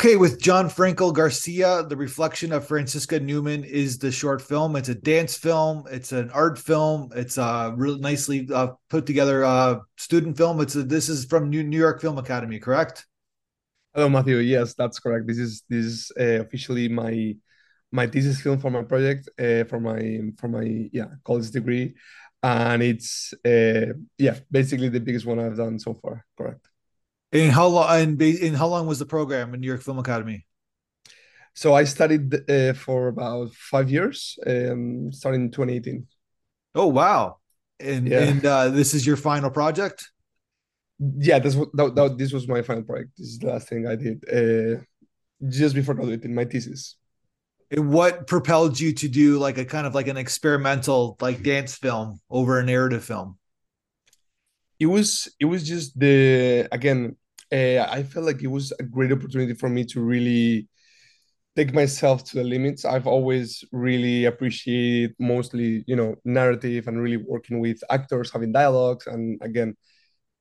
Okay, with Jon Frenkel Garcia, The Reflection of Francisca Newman is the short film. It's a dance film, it's an art film, it's a really nicely uh, put together uh, student film. It's a, this is from New, York Film Academy, correct? Hello, Matthew. Yes, that's correct. This is this is uh, officially my my thesis film for my project uh, for my for my yeah college degree, and it's uh, yeah basically the biggest one I've done so far. Correct. In how long? And in how long was the program in New York Film Academy? So I studied uh, for about five years, um, starting in 2018. Oh wow! And yeah. and uh, this is your final project. Yeah, this was that, that, this was my final project. This is the last thing I did uh, just before graduating my thesis. And what propelled you to do like a kind of like an experimental like dance film over a narrative film? It was it was just the again uh, I felt like it was a great opportunity for me to really take myself to the limits. I've always really appreciated mostly, you know, narrative and really working with actors, having dialogues, and again,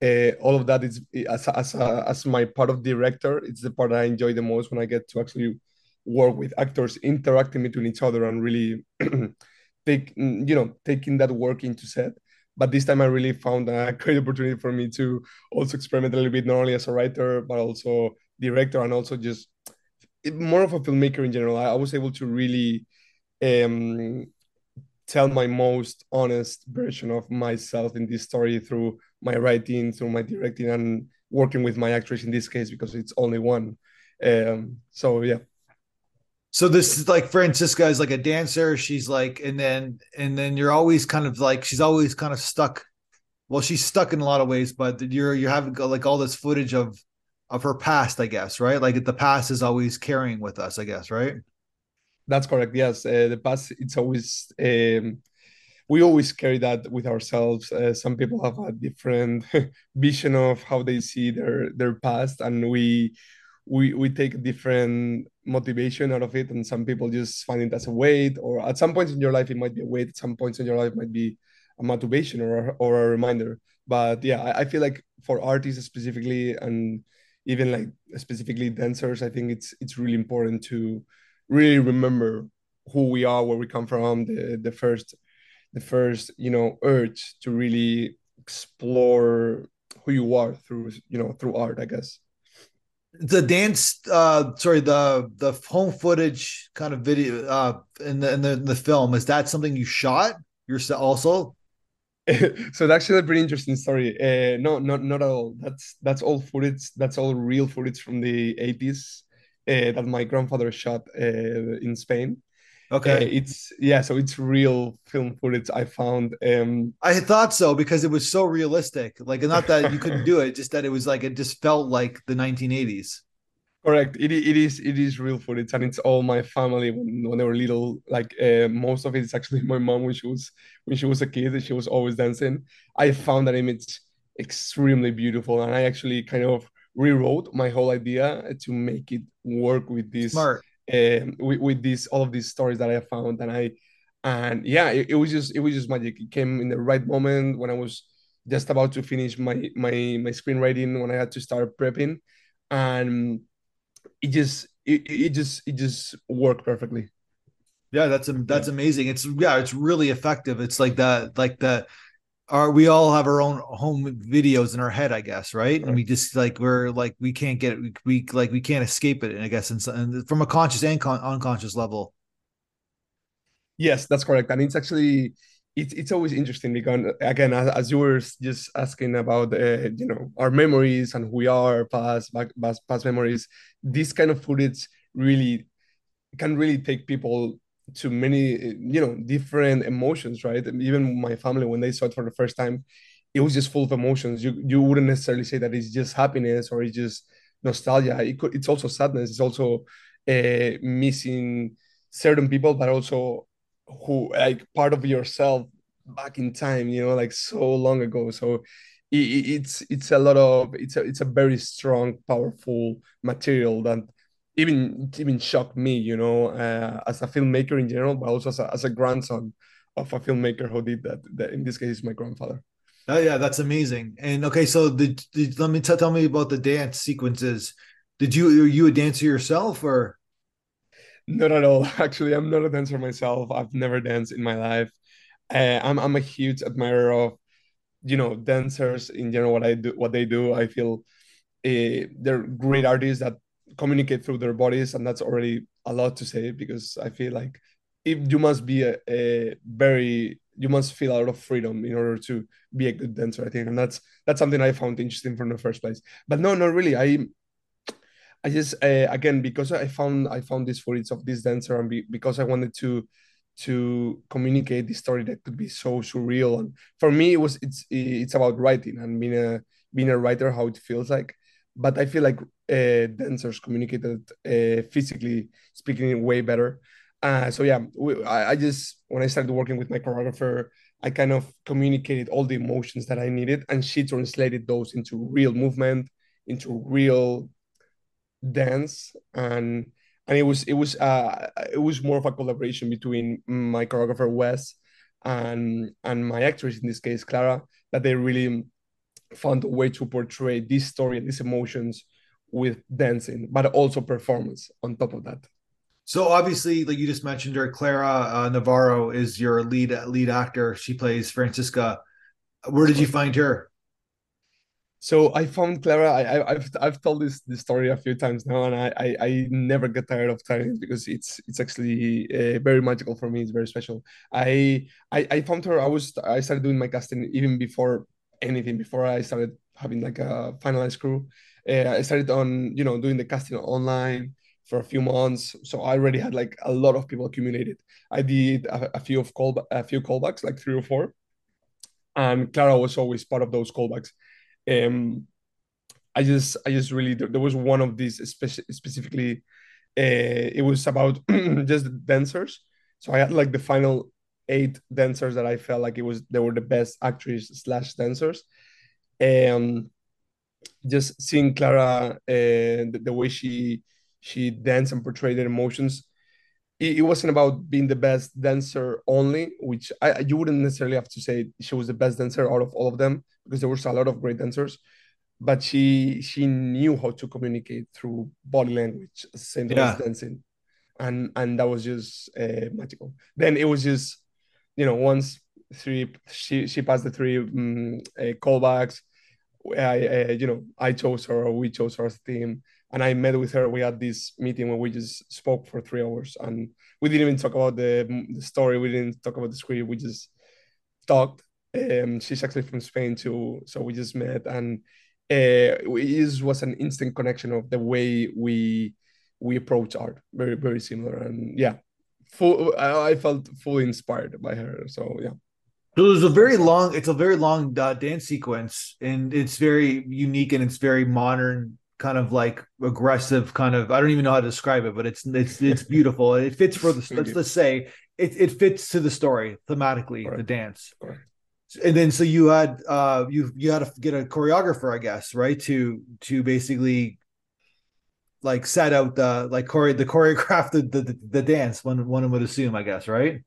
uh, all of that is as as as my part of director. It's the part I enjoy the most when I get to actually work with actors, interacting between each other, and really take you know taking that work into set. But this time I really found a great opportunity for me to also experiment a little bit, not only as a writer, but also director and also just more of a filmmaker in general. I, was able to really um, tell my most honest version of myself in this story through my writing, through my directing, and working with my actress in this case because it's only one. Um, so yeah, so this is like Francisca is like a dancer. She's like, and then and then you're always kind of like she's always kind of stuck. Well, she's stuck in a lot of ways, but you're you're having like all this footage of of her past, I guess, right? Like the past is always carrying with us, I guess, right? That's correct. Yes, uh, the past it's always um, we always carry that with ourselves. Uh, some people have a different vision of how they see their their past, and we we we take different motivation out of it and some people just find it as a weight or at some points in your life it might be a weight at some points in your life might be a motivation or, or a reminder. But yeah I, I feel like for artists specifically and even like specifically dancers i think it's it's really important to really remember who we are where we come from the the first the first you know urge to really explore who you are through you know through art i guess the dance uh sorry the the home footage kind of video uh in the in the, in the film is that something you shot yourself also? So it's actually a pretty interesting story. Uh no not not at all. That's that's all footage that's all real footage from the 80s uh, that my grandfather shot uh, in spain Okay. Uh, it's yeah, so it's real film footage I found. Um I thought so because it was so realistic. Like not that you couldn't do it, just that it was like it just felt like the 1980s. Correct. It, it is it is real footage and it's all my family when, when they were little. Like uh, most of it is actually my mom when she was when she was a kid and she was always dancing. I found that image extremely beautiful and I actually kind of rewrote my whole idea to make it work with this Smart um, with, with these all of these stories that I found, and I and yeah, it, it, was just it was just magic. It came in the right moment when I was just about to finish my my my screenwriting when I had to start prepping, and it just it, it just it just worked perfectly. Yeah, that's that's amazing. It's yeah, it's really effective. It's like that like the are we all have our own home videos in our head i guess right? And we just like we're like we can't get it we, like we can't escape it and i guess and, and from a conscious and con- unconscious level. Yes that's correct and it's actually it's, it's always interesting because again as, as you were just asking about uh, you know our memories and who we are past back, past, past memories this kind of footage really can really take people to many you know different emotions right? Even my family when they saw it for the first time it was just full of emotions. You you wouldn't necessarily say that it's just happiness or it's just nostalgia. It could, it's also sadness. It's also uh, missing certain people but also who like part of yourself back in time you know like so long ago. So it, it's it's a lot of it's a it's a very strong powerful material that even even shocked me, you know, uh, as a filmmaker in general, but also as a, as a grandson of a filmmaker who did that. that in this case, is my grandfather. Oh yeah, that's amazing. And okay, so the, the let me t- tell me about the dance sequences. Did you are you a dancer yourself or? Not at all. Actually, I'm not a dancer myself. I've never danced in my life. Uh, I'm I'm a huge admirer of, you know, dancers in general. What I do, what they do, I feel uh, they're great artists that communicate through their bodies, and that's already a lot to say because I feel like if you must be a, a very you must feel a lot of freedom in order to be a good dancer. I think, and that's that's something I found interesting from the first place. But no, not really. I I just uh, again because I found I found this footage of this dancer and be, because I wanted to to communicate this story that could be so surreal and for me it was it's it's about writing and being a being a writer how it feels like but I feel like dancers communicated uh, physically speaking way better. Uh, so yeah, we, I, I just when I started working with my choreographer, I kind of communicated all the emotions that I needed, and she translated those into real movement, into real dance, and and it was it was uh it was more of a collaboration between my choreographer Wes and and my actress in this case Clara that they really found a way to portray this story and these emotions with dancing, but also performance on top of that. So obviously, like you just mentioned her, Clara uh, Navarro is your lead lead actor. She plays Francisca. Where did you find her? So I found Clara. I, have I've told this this story a few times now, and I I, I never get tired of telling it because it's it's actually uh, very magical for me. It's very special. I, I I found her. I was I started doing my casting even before anything before I started having like a finalized crew. Uh, I started on you know doing the casting online for a few months, so I already had like a lot of people accumulated. I did a, a few of call a few callbacks, like three or four, and Clara was always part of those callbacks. Um, I just I just really there was one of these speci- specifically. Uh, it was about just dancers. So I had like the final eight dancers that I felt like it was they were the best actors slash dancers, and just seeing Clara uh, the, the, way she she danced and portrayed her emotions. It, it, wasn't about being the best dancer only, which I you wouldn't necessarily have to say she was the best dancer out of all of them because there was a lot of great dancers, but she she knew how to communicate through body language, same yeah. as dancing, and and that was just uh, magical. Then it was just you know, once three she she passed the three um, uh, callbacks. I uh, you know I chose her or we chose her team, and I met with her. We had this meeting where we just spoke for three hours, and we didn't even talk about the, the story. We didn't talk about the script. We just talked. Um, she's actually from Spain too, so we just met, and uh, it was an instant connection of the way we we approach art. Very very similar, and yeah, full I felt fully inspired by her. So yeah. So there's a very long, it's a very long uh, dance sequence, and it's very unique and it's very modern, kind of like aggressive, kind of. I don't even know how to describe it, but it's it's it's beautiful. It fits for the let's let's say it it fits to the story thematically, Correct. the dance. Correct. And then so you had uh you you had to get a choreographer, I guess, right? To to basically like set out the like chore the choreographed the, the the dance one one would assume i guess right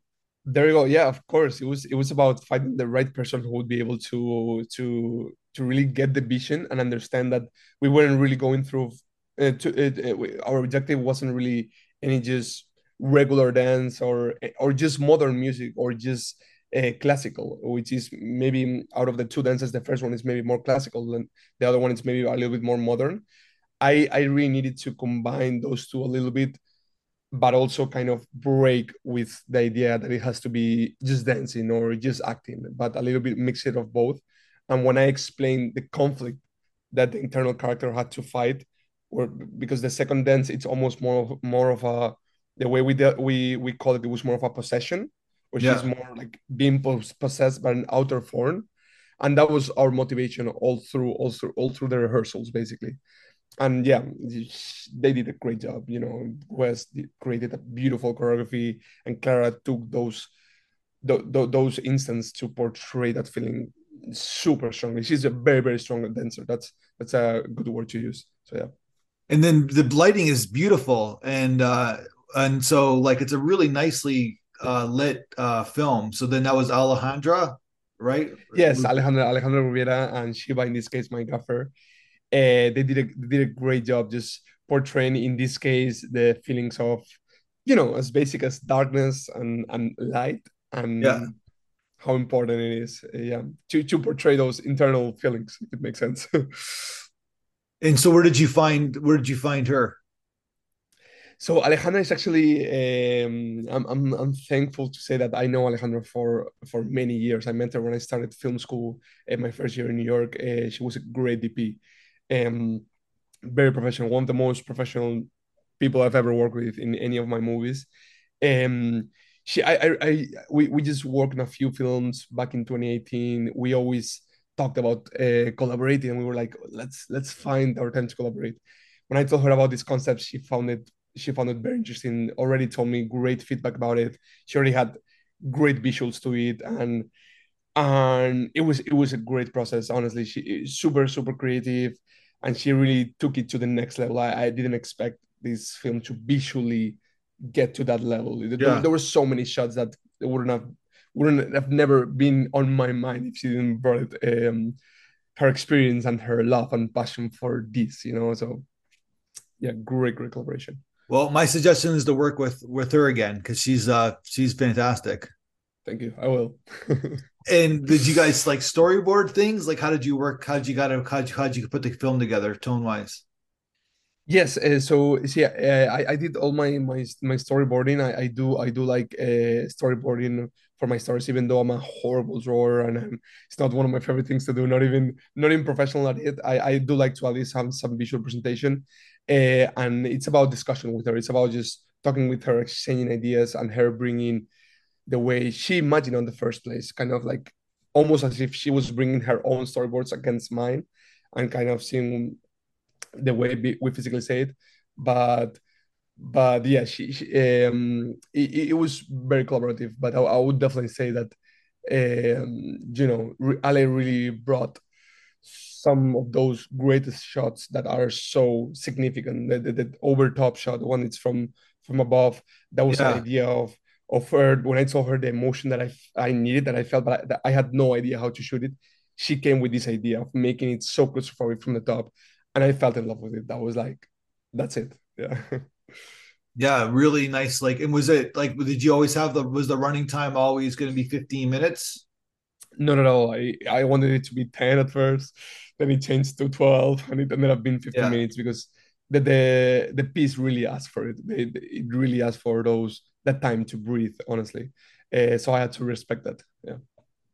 there you go. Yeah of course. It was it was about finding the right person who would be able to to to really get the vision and understand that we weren't really going through uh, to it, it, our objective wasn't really any just regular dance or or just modern music or just uh, classical which is maybe out of the two dances the first one is maybe more classical and the other one is maybe a little bit more modern. I I really needed to combine those two a little bit, but also kind of break with the idea that it has to be just dancing or just acting, but a little bit mix it of both. And when I explained the conflict that the internal character had to fight, or because the second dance it's almost more of more of a the way we de- we we call it it was more of a possession, which yeah. is more like being possessed by an outer form, and that was our motivation all through all through all through the rehearsals basically and yeah, they did a great job. You know, Wes created a beautiful choreography, and Clara took those th- th- those instances to portray that feeling super strongly. She's a very very strong dancer. That's that's a good word to use. So yeah. And then the lighting is beautiful, and uh and so like it's a really nicely uh lit uh film. So then that was Alejandra, right? Yes, Alejandra Alejandra Rivera, and Shiva in this case, my gaffer uh, they did a they did a great job just portraying in this case the feelings of you know as basic as darkness and and light and Yeah. how important it is uh, yeah to to portray those internal feelings if it makes sense And so where did you find where did you find her? So Alejandra is actually um, I'm, I'm I'm thankful to say that I know Alejandra for for many years. I met her when I started film school in my first year in New York. Uh, she was a great DP, um, very professional, one of the most professional people I've ever worked with in any of my movies. Um, she I, I, I we, we just worked on a few films back in 2018. We always talked about uh, collaborating, and we were like, let's let's find our time to collaborate. When I told her about this concept, she found it she found it very interesting. Already told me great feedback about it. She already had great visuals to it, and and it was it was a great process. Honestly, she super super creative, and she really took it to the next level. I, I didn't expect this film to visually get to that level. There, Yeah. there were so many shots that wouldn't have wouldn't have never been on my mind if she didn't brought it. Um, her experience and her love and passion for this, you know. So yeah, great, great collaboration. Well, my suggestion is to work with with her again because she's uh she's fantastic. Thank you. I will. And did you guys like storyboard things? Like how did you work? How did you gotta How did you, how'd you put the film together tone wise? yes. Uh, so see, uh, I I did all my my my storyboarding. I I do I do like uh, storyboarding for my stories, even though I'm a horrible drawer and I'm, it's not one of my favorite things to do. Not even not even professional at it. I I do like to at least have some visual presentation. Uh, and it's about discussion with her. It's about just talking with her, exchanging ideas, and her bringing the way she imagined on the first place, kind of like almost as if she was bringing her own storyboards against mine, and kind of seeing the way we physically say it. But but yeah, she, she um it, it was very collaborative. But I, I would definitely say that um you know Ale really brought some of those greatest shots that are so significant. The, the, the over top shot, the one it's from from above, that was Yeah. an idea of of her when I saw her the emotion that I I needed that I felt, but I, that I had no idea how to shoot it. She came with this idea of making it so claustrophobic from the top, and I felt in love with it. That was like, that's it. Yeah. Yeah, really nice. Like, and was it like did you always have the was the running time always going to be 15 minutes? No, no, no. I, I wanted it to be 10 at first, then it changed to 12, and it ended up being 15 Yeah. minutes because the the, the piece really asked for it. It, it really asked for those that time to breathe, honestly. Uh, so I had to respect that. Yeah.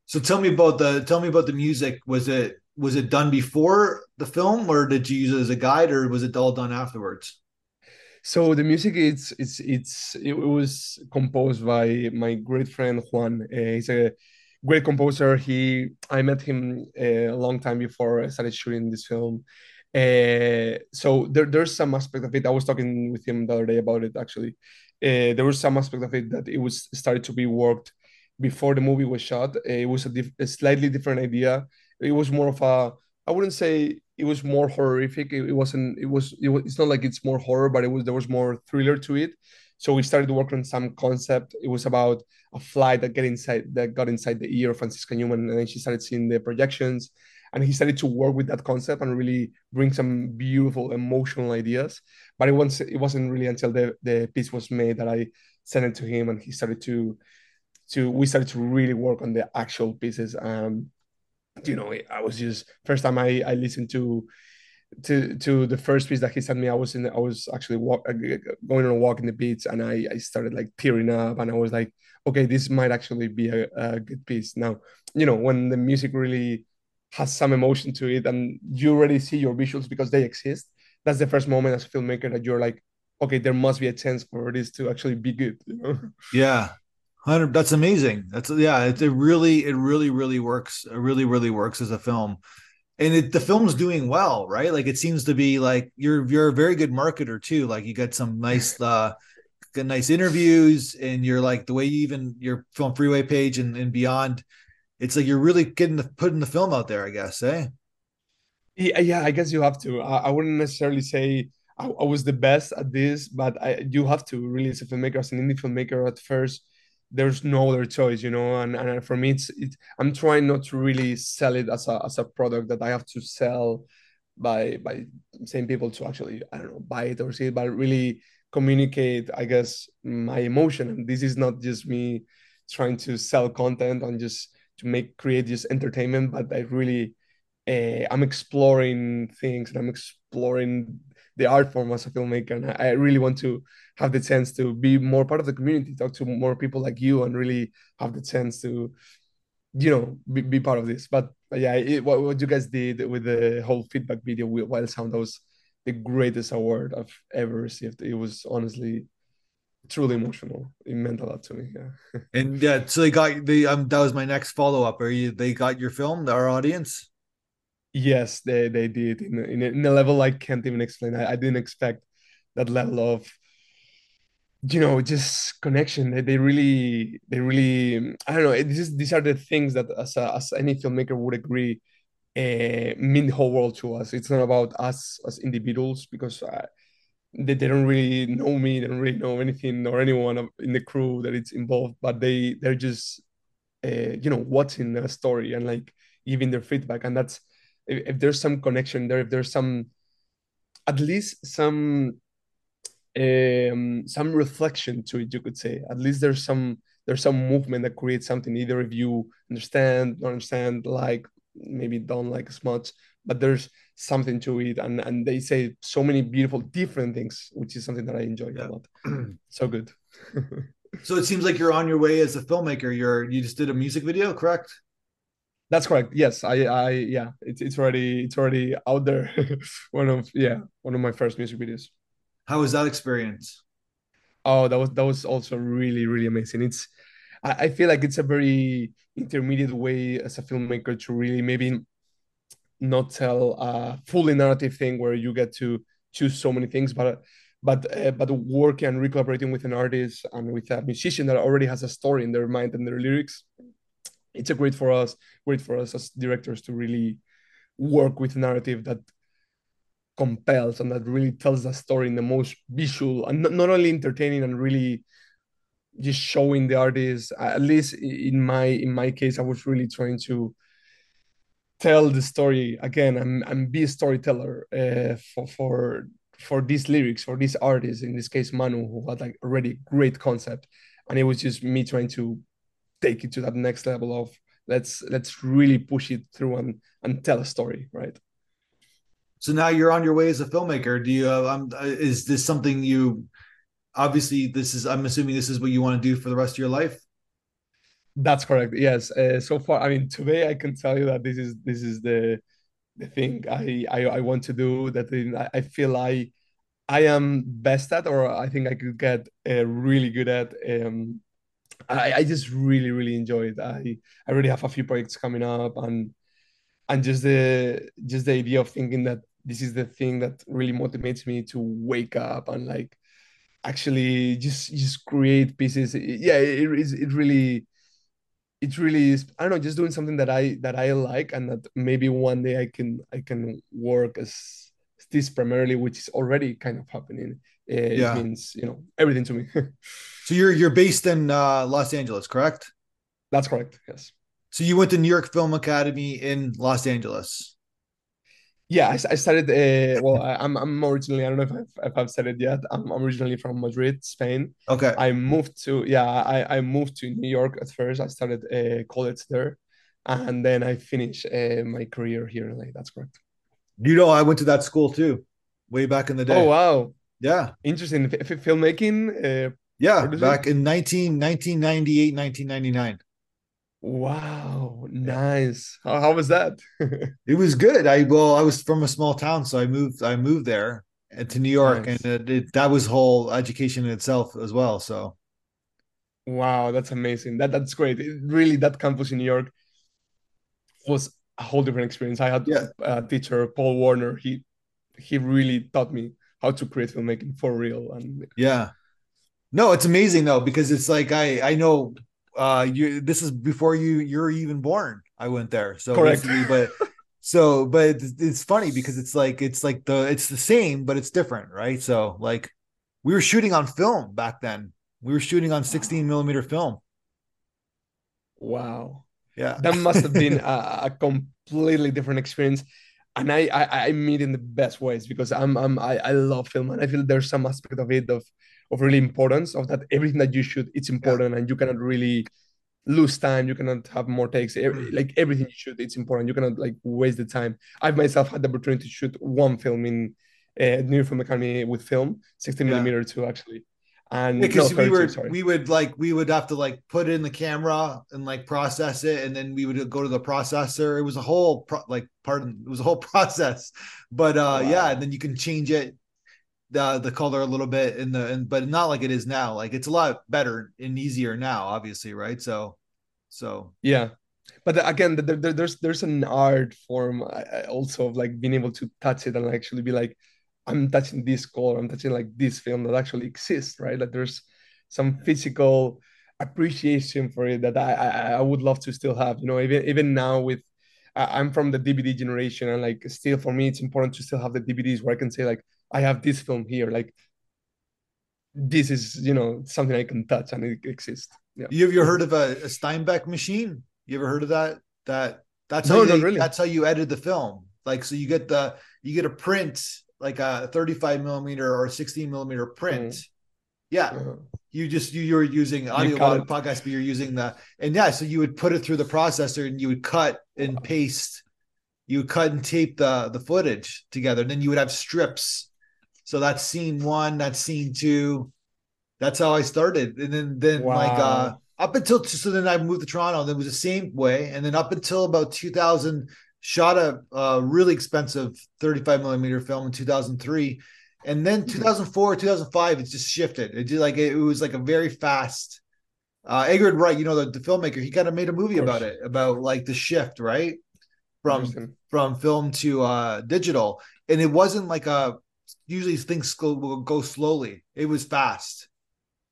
So tell me about the tell me about the music. Was it was it done before the film or did you use it as a guide or was it all done afterwards? So the music it's it's it's it was composed by my great friend Juan. Uh, he's a great composer. He I met him uh, a long time before I started shooting this film. Uh, so there, there's some aspect of it. I was talking with him the other day about it actually. Uh, there was some aspect of it that it was started to be worked before the movie was shot. Uh, it was a, a slightly different idea. It was more of a I wouldn't say it was more horrific. It, it wasn't. It was, it was. It's not like it's more horror, but it was. There was more thriller to it. So we started working on some concept. It was about a fly that get inside that got inside the ear of Francisca Newman, and then she started seeing the projections, and he started to work with that concept and really bring some beautiful emotional ideas. But it wasn't. It wasn't really until the the piece was made that I sent it to him, and he started to to we started to really work on the actual pieces. Um, you know, I was just first time I I listened to to to the first piece that he sent me. I was in I was actually walk, uh, going on a walk in the beach, and I I started like tearing up, and I was like, okay, this might actually be a, a good piece. Now, you know, when the music really has some emotion to it, and you already see your visuals because they exist. That's the first moment as a filmmaker that you're like, okay, there must be a chance for this to actually be good. You know? Yeah. 100 that's amazing. That's yeah, it, it really it really really works. It really really works as a film. And it, the film's doing well, right? Like it seems to be like you're you're a very good marketer too. Like you got some nice uh got nice interviews and you're like the way you even your film freeway page and, and beyond it's like you're really getting the putting the film out there, I guess, eh? Yeah, yeah, I guess you have to. I, I wouldn't necessarily say I, I was the best at this, but I you have to really as a filmmaker, as an indie filmmaker at first, there's no other choice, you know. And and for me, it's it's I'm trying not to really sell it as a as a product that I have to sell by by same people to actually I don't know buy it or see it, but really communicate I guess my emotion. And this is not just me trying to sell content and just to make create just entertainment, but I really uh, I'm exploring things and I'm exploring the art form as a filmmaker, and I really want to have the chance to be more part of the community, talk to more people like you, and really have the chance to, you know, be, be part of this. But, but yeah, it, what, what you guys did with the whole feedback video, Wild Sound, that was the greatest award I've ever received. It was honestly truly emotional. It meant a lot to me. Yeah. and yeah, so they got the um that was my next follow up. Are you they got your film, our audience? Yes, they they did in a, in a, in a level I can't even explain. I, I didn't expect that level of you know just connection they, they really they really i don't know this is, these are the things that as, a, as any filmmaker would agree uh, mean the whole world to us it's not about us as individuals because uh, they, they don't really know me they don't really know anything or anyone in the crew that it's involved but they they're just uh, you know watching a story and like giving their feedback. And that's if, if there's some connection there if there's some at least some um, some reflection to it you could say. At least there's some there's some movement that creates something either if you understand don't understand like maybe don't like as much but there's something to it and and they say so many beautiful different things which is something that i enjoy yeah. a lot so good so it seems like you're on your way as a filmmaker you're you just did a music video correct that's correct. Yes, I, I, yeah, it's it's already it's already out there. one of yeah, one of my first music videos. How was that experience? Oh, that was that was also really really amazing. It's I, I feel like it's a very intermediate way as a filmmaker to really maybe not tell a fully narrative thing where you get to choose so many things, but but uh, but working and collaborating with an artist and with a musician that already has a story in their mind and their lyrics it's a great for us great for us as directors to really work with narrative that compels and that really tells a story in the most visual and not, not only entertaining and really just showing the artist. At least in my in my case i was really trying to tell the story again and, and be a storyteller uh, for for for these lyrics for these artists in this case manu who had like already great concept. And it was just me trying to take it to that next level of let's let's really push it through and and tell a story right? So now you're on your way as a filmmaker. Do you uh, um, is this something you obviously this is i'm assuming this is what you want to do for the rest of your life that's correct yes uh, so far i mean today i can tell you that this is this is the the thing i i, I want to do that I, I feel i i am best at or i think i could get uh, really good at um I, I just really really enjoy it. I I already have a few projects coming up and and just the just the idea of thinking that this is the thing that really motivates me to wake up and like actually just just create pieces. Yeah, it is it really it really is I don't know just doing something that I that I like and that maybe one day I can I can work as this primarily, which is already kind of happening. It yeah. means you know everything to me. So you're you're based in uh, Los Angeles, correct? That's correct. Yes. So you went to New York Film Academy in Los Angeles. Yeah, I, I started. Uh, well, I, am I'm originally. I don't know if I've, if I've said it yet. I'm originally from Madrid, Spain. Okay. I moved to yeah. I, I moved to New York at first. I started uh, college there, and then I finished uh, my career here in LA. That's correct. You know, I went to that school too, way back in the day. Oh wow! Yeah, interesting. F- filmmaking, uh, yeah, back in 19, 1998, 1999. Wow, nice. How, how was that? it was good. I well, I was from a small town, so I moved. I moved there uh, to New York, nice. and it, it, that was whole education in itself as well. So, wow, that's amazing. That that's great. It, really, that campus in New York was a whole different experience. I had yeah. a teacher, Paul Warner. He he really taught me how to create filmmaking for real. And yeah, no, it's amazing though because it's like I I know uh you this is before you you're even born. I went there. So Correct. but so but it's, it's funny because it's like it's like the it's the same but it's different, right? So like we were shooting on film back then. We were shooting on 16 millimeter film. Wow. Yeah. That must have been a, a completely different experience. and I, I I mean in the best ways because I'm I'm I, I love film and I feel there's some aspect of it of of really importance of that everything that you shoot it's important yeah. and you cannot really lose time you cannot have more takes Every, mm. like everything you shoot it's important you cannot like waste the time i've myself had the opportunity to shoot one film in uh, new film academy with film 60 yeah. millimeter too actually and because no, we were we would like we would have to like put in the camera and like process it and then we would go to the processor it was a whole pro- like pardon it was a whole process but uh wow. yeah and then you can change it the the color a little bit in the and but not like it is now like it's a lot better and easier now obviously right so so yeah but again there, there, there's there's an art form also of like being able to touch it and actually be like I'm touching this color, I'm touching like this film that actually exists, right? Like there's some physical appreciation for it that I, I, I would love to still have. You know, even even now with I'm from the DVD generation, and like still for me, it's important to still have the DVDs where I can say like I have this film here, like this is you know something I can touch and it exists. Yeah. You ever heard of a, a Steenbeck machine? You ever heard of that? That that's no, how you, really. that's how you edit the film. Like so, you get the you get a print like a 35 millimeter or 16 millimeter print. Mm. Yeah. Uh-huh. You just you you're using audio you podcast, but you're using the and yeah, so you would put it through the processor and you would cut and paste, you would cut and tape the the footage together, and then you would have strips. So that's scene one, that's scene two. That's how I started. And then then wow. like uh up until so then I moved to Toronto, and it was the same way. And then up until about 2000 shot a, a really expensive 35 millimeter film in 2003 and then hmm. 2004 2005 it just shifted it did like it, was like a very fast uh Edgar Wright you know the, the filmmaker he kind of made a movie about it about like the shift right from from film to uh digital and it wasn't like a usually things go, will go slowly. It was fast.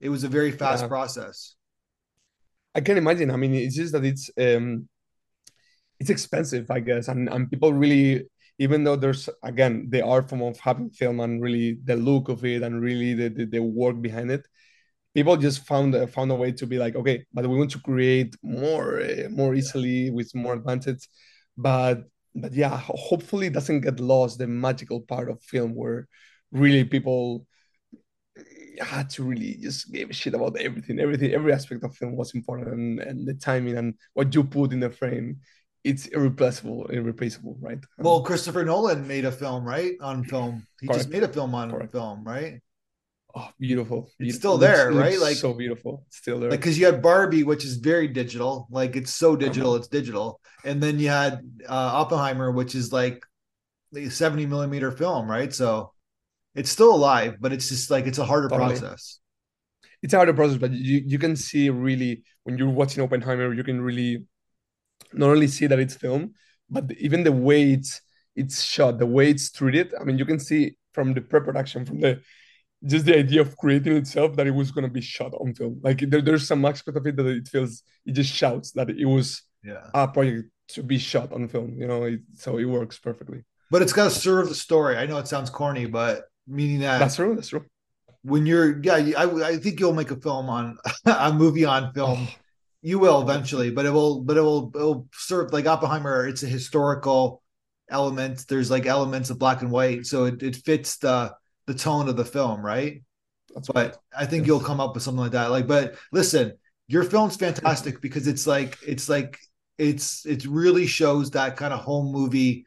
It was a very fast yeah. process. I can imagine. I mean it's just that it's um it's expensive, I guess, and and people really even though there's again the art form of having film and really the look of it and really the, the, the work behind it people just found a, found a way to be like okay but we want to create more uh, more easily with more advantage but but yeah hopefully it doesn't get lost the magical part of film where really people had to really just give a shit about everything everything every aspect of film was important and, and the timing and what you put in the frame it's irreplaceable, irreplaceable, right? Well, Christopher Nolan made a film, right? On film, he Correct. just made a film on Correct. film, right? Oh, beautiful! It's still there, right? Like so beautiful. It's still there. Like because you had Barbie, which is very digital, like it's so digital, uh-huh. it's digital, and then you had uh, Oppenheimer, which is like a seventy millimeter film, right? So it's still alive, but it's just like it's a harder totally. process. It's a harder process, but you you can see really when you're watching Oppenheimer, you can really not only see that it's film, but even the way it's it's shot, the way it's treated. I mean, you can see from the pre-production, from the just the idea of creating itself that it was going to be shot on film. Like there, there's some aspect of it that it feels it just shouts that it was yeah. a project to be shot on film. You know, it, so it works perfectly. But it's got to serve the story. I know it sounds corny, but meaning that that's true. That's true. When you're, yeah, I, I think you'll make a film on a movie on film. Oh you will eventually, but it will, but it will, it will serve like Oppenheimer. It's a historical element. There's like elements of black and white, so it, it fits the the tone of the film, right? That's but I think yes. you'll come up with something like that. Like, but listen, your film's fantastic because it's like it's like it's it really shows that kind of home movie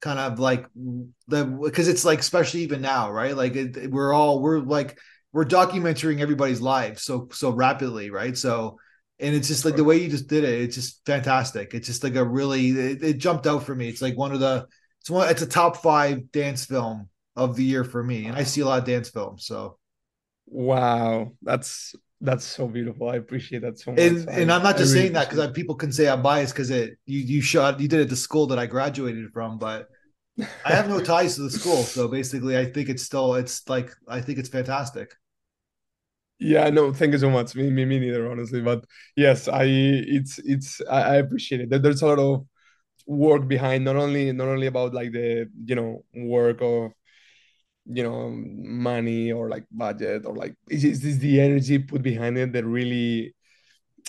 kind of like the because it's like especially even now right? Like it, we're all we're like we're documenting everybody's lives so so rapidly right? So and it's just like the way you just did it it's just fantastic. It's just like a really it, it, jumped out for me. It's like one of the it's one it's a top five dance film of the year for me and i see a lot of dance films so. Wow. That's that's so beautiful i appreciate that so much and, and i'm not just really saying that because people can say i'm biased because it you you shot you did it at the school that i graduated from but i have no ties to the school so basically i think it's still it's like i think it's fantastic yeah, no, thank you so much. Me, me, me neither, honestly. But yes, I it's it's I, I appreciate it. There's a lot of work behind not only not only about like the you know work of you know money or like budget or like is this the energy put behind it that really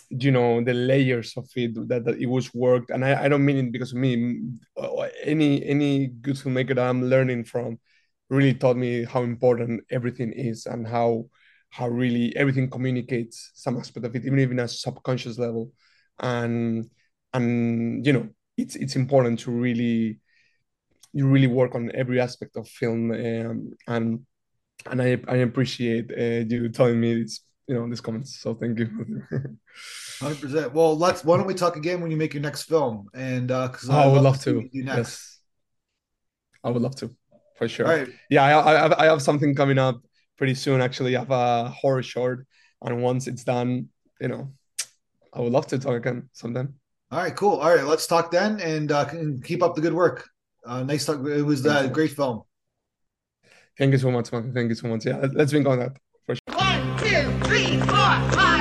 you know the layers of it that, that it was worked? And I, I don't mean it because of me uh, any any good filmmaker that i'm learning from really taught me how important everything is and how how really everything communicates some aspect of it even even a subconscious level. And and you know it's it's important to really you really work on every aspect of film um, and and I I appreciate uh, you telling me this you know these comments. So thank you. Hundred percent. Well, let's. Why don't we talk again when you make your next film? And because uh, oh, I would love to. to yes, I would love to for sure. Right. Yeah, I, I have, I have something coming up pretty soon. Actually, I have a horror short, and once it's done, you know, I would love to talk again sometime. All right, cool. All right, let's talk then, and uh, keep up the good work. Uh, nice talk. It was a uh, great film. Thank you so much, man. Thank you so much. Yeah, let's drink on that for sure. One, two, three, four, five,